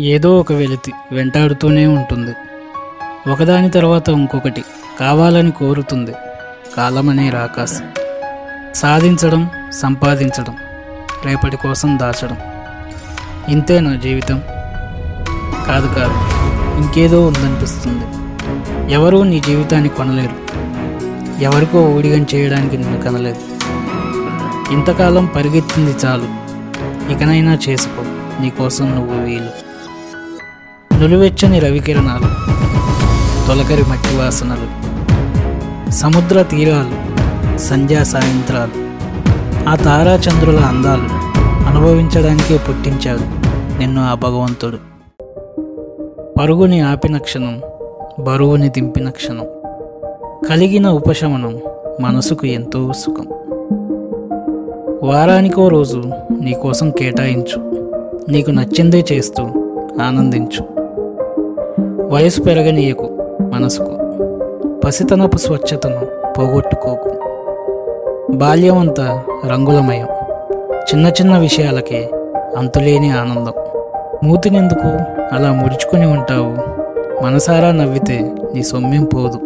ఏదో ఒక వెలితి వెంటాడుతూనే ఉంటుంది. ఒకదాని తర్వాత ఇంకొకటి కావాలని కోరుతుంది. కాలమనే రాకాశం సాధించడం సంపాదించడం రేపటి కోసం దాచడం. ఇంతే నా జీవితం? కాదు కాదు ఇంకేదో ఉందనిపిస్తుంది. ఎవరూ నీ జీవితాన్ని కొనలేరు. ఎవరికో ఊడిగం చేయడానికి నిన్ను కనలేదు. ఇంతకాలం పరిగెత్తింది చాలు. ఇకనైనా చేసుకో నీకోసం నువ్వు వీలు. నులివెచ్చని రవికిరణాలు తొలకరి మట్టి వాసనలు సముద్ర తీరాలు సంధ్యా సాయంత్రాలు ఆ తారాచంద్రుల అందాలు అనుభవించడానికే పుట్టించాడు నిన్ను ఆ భగవంతుడు. పరుగుని ఆపిన క్షణం బరువుని దింపిన క్షణం కలిగిన ఉపశమనం మనసుకు ఎంతో సుఖం. వారానికో రోజు నీకోసం కేటాయించు నీకు నచ్చిందే చేస్తూ ఆనందించు. వయసు పెరగనీయకు మనసుకు. పసితనపు స్వచ్ఛతను పోగొట్టుకోకు. బాల్యమంతా రంగులమయం. చిన్న చిన్న విషయాలకే అంతులేని ఆనందం. మూతినెందుకు అలా ముడుచుకుని ఉంటావు? మనసారా నవ్వితే నీ సొమ్మెం పోదు.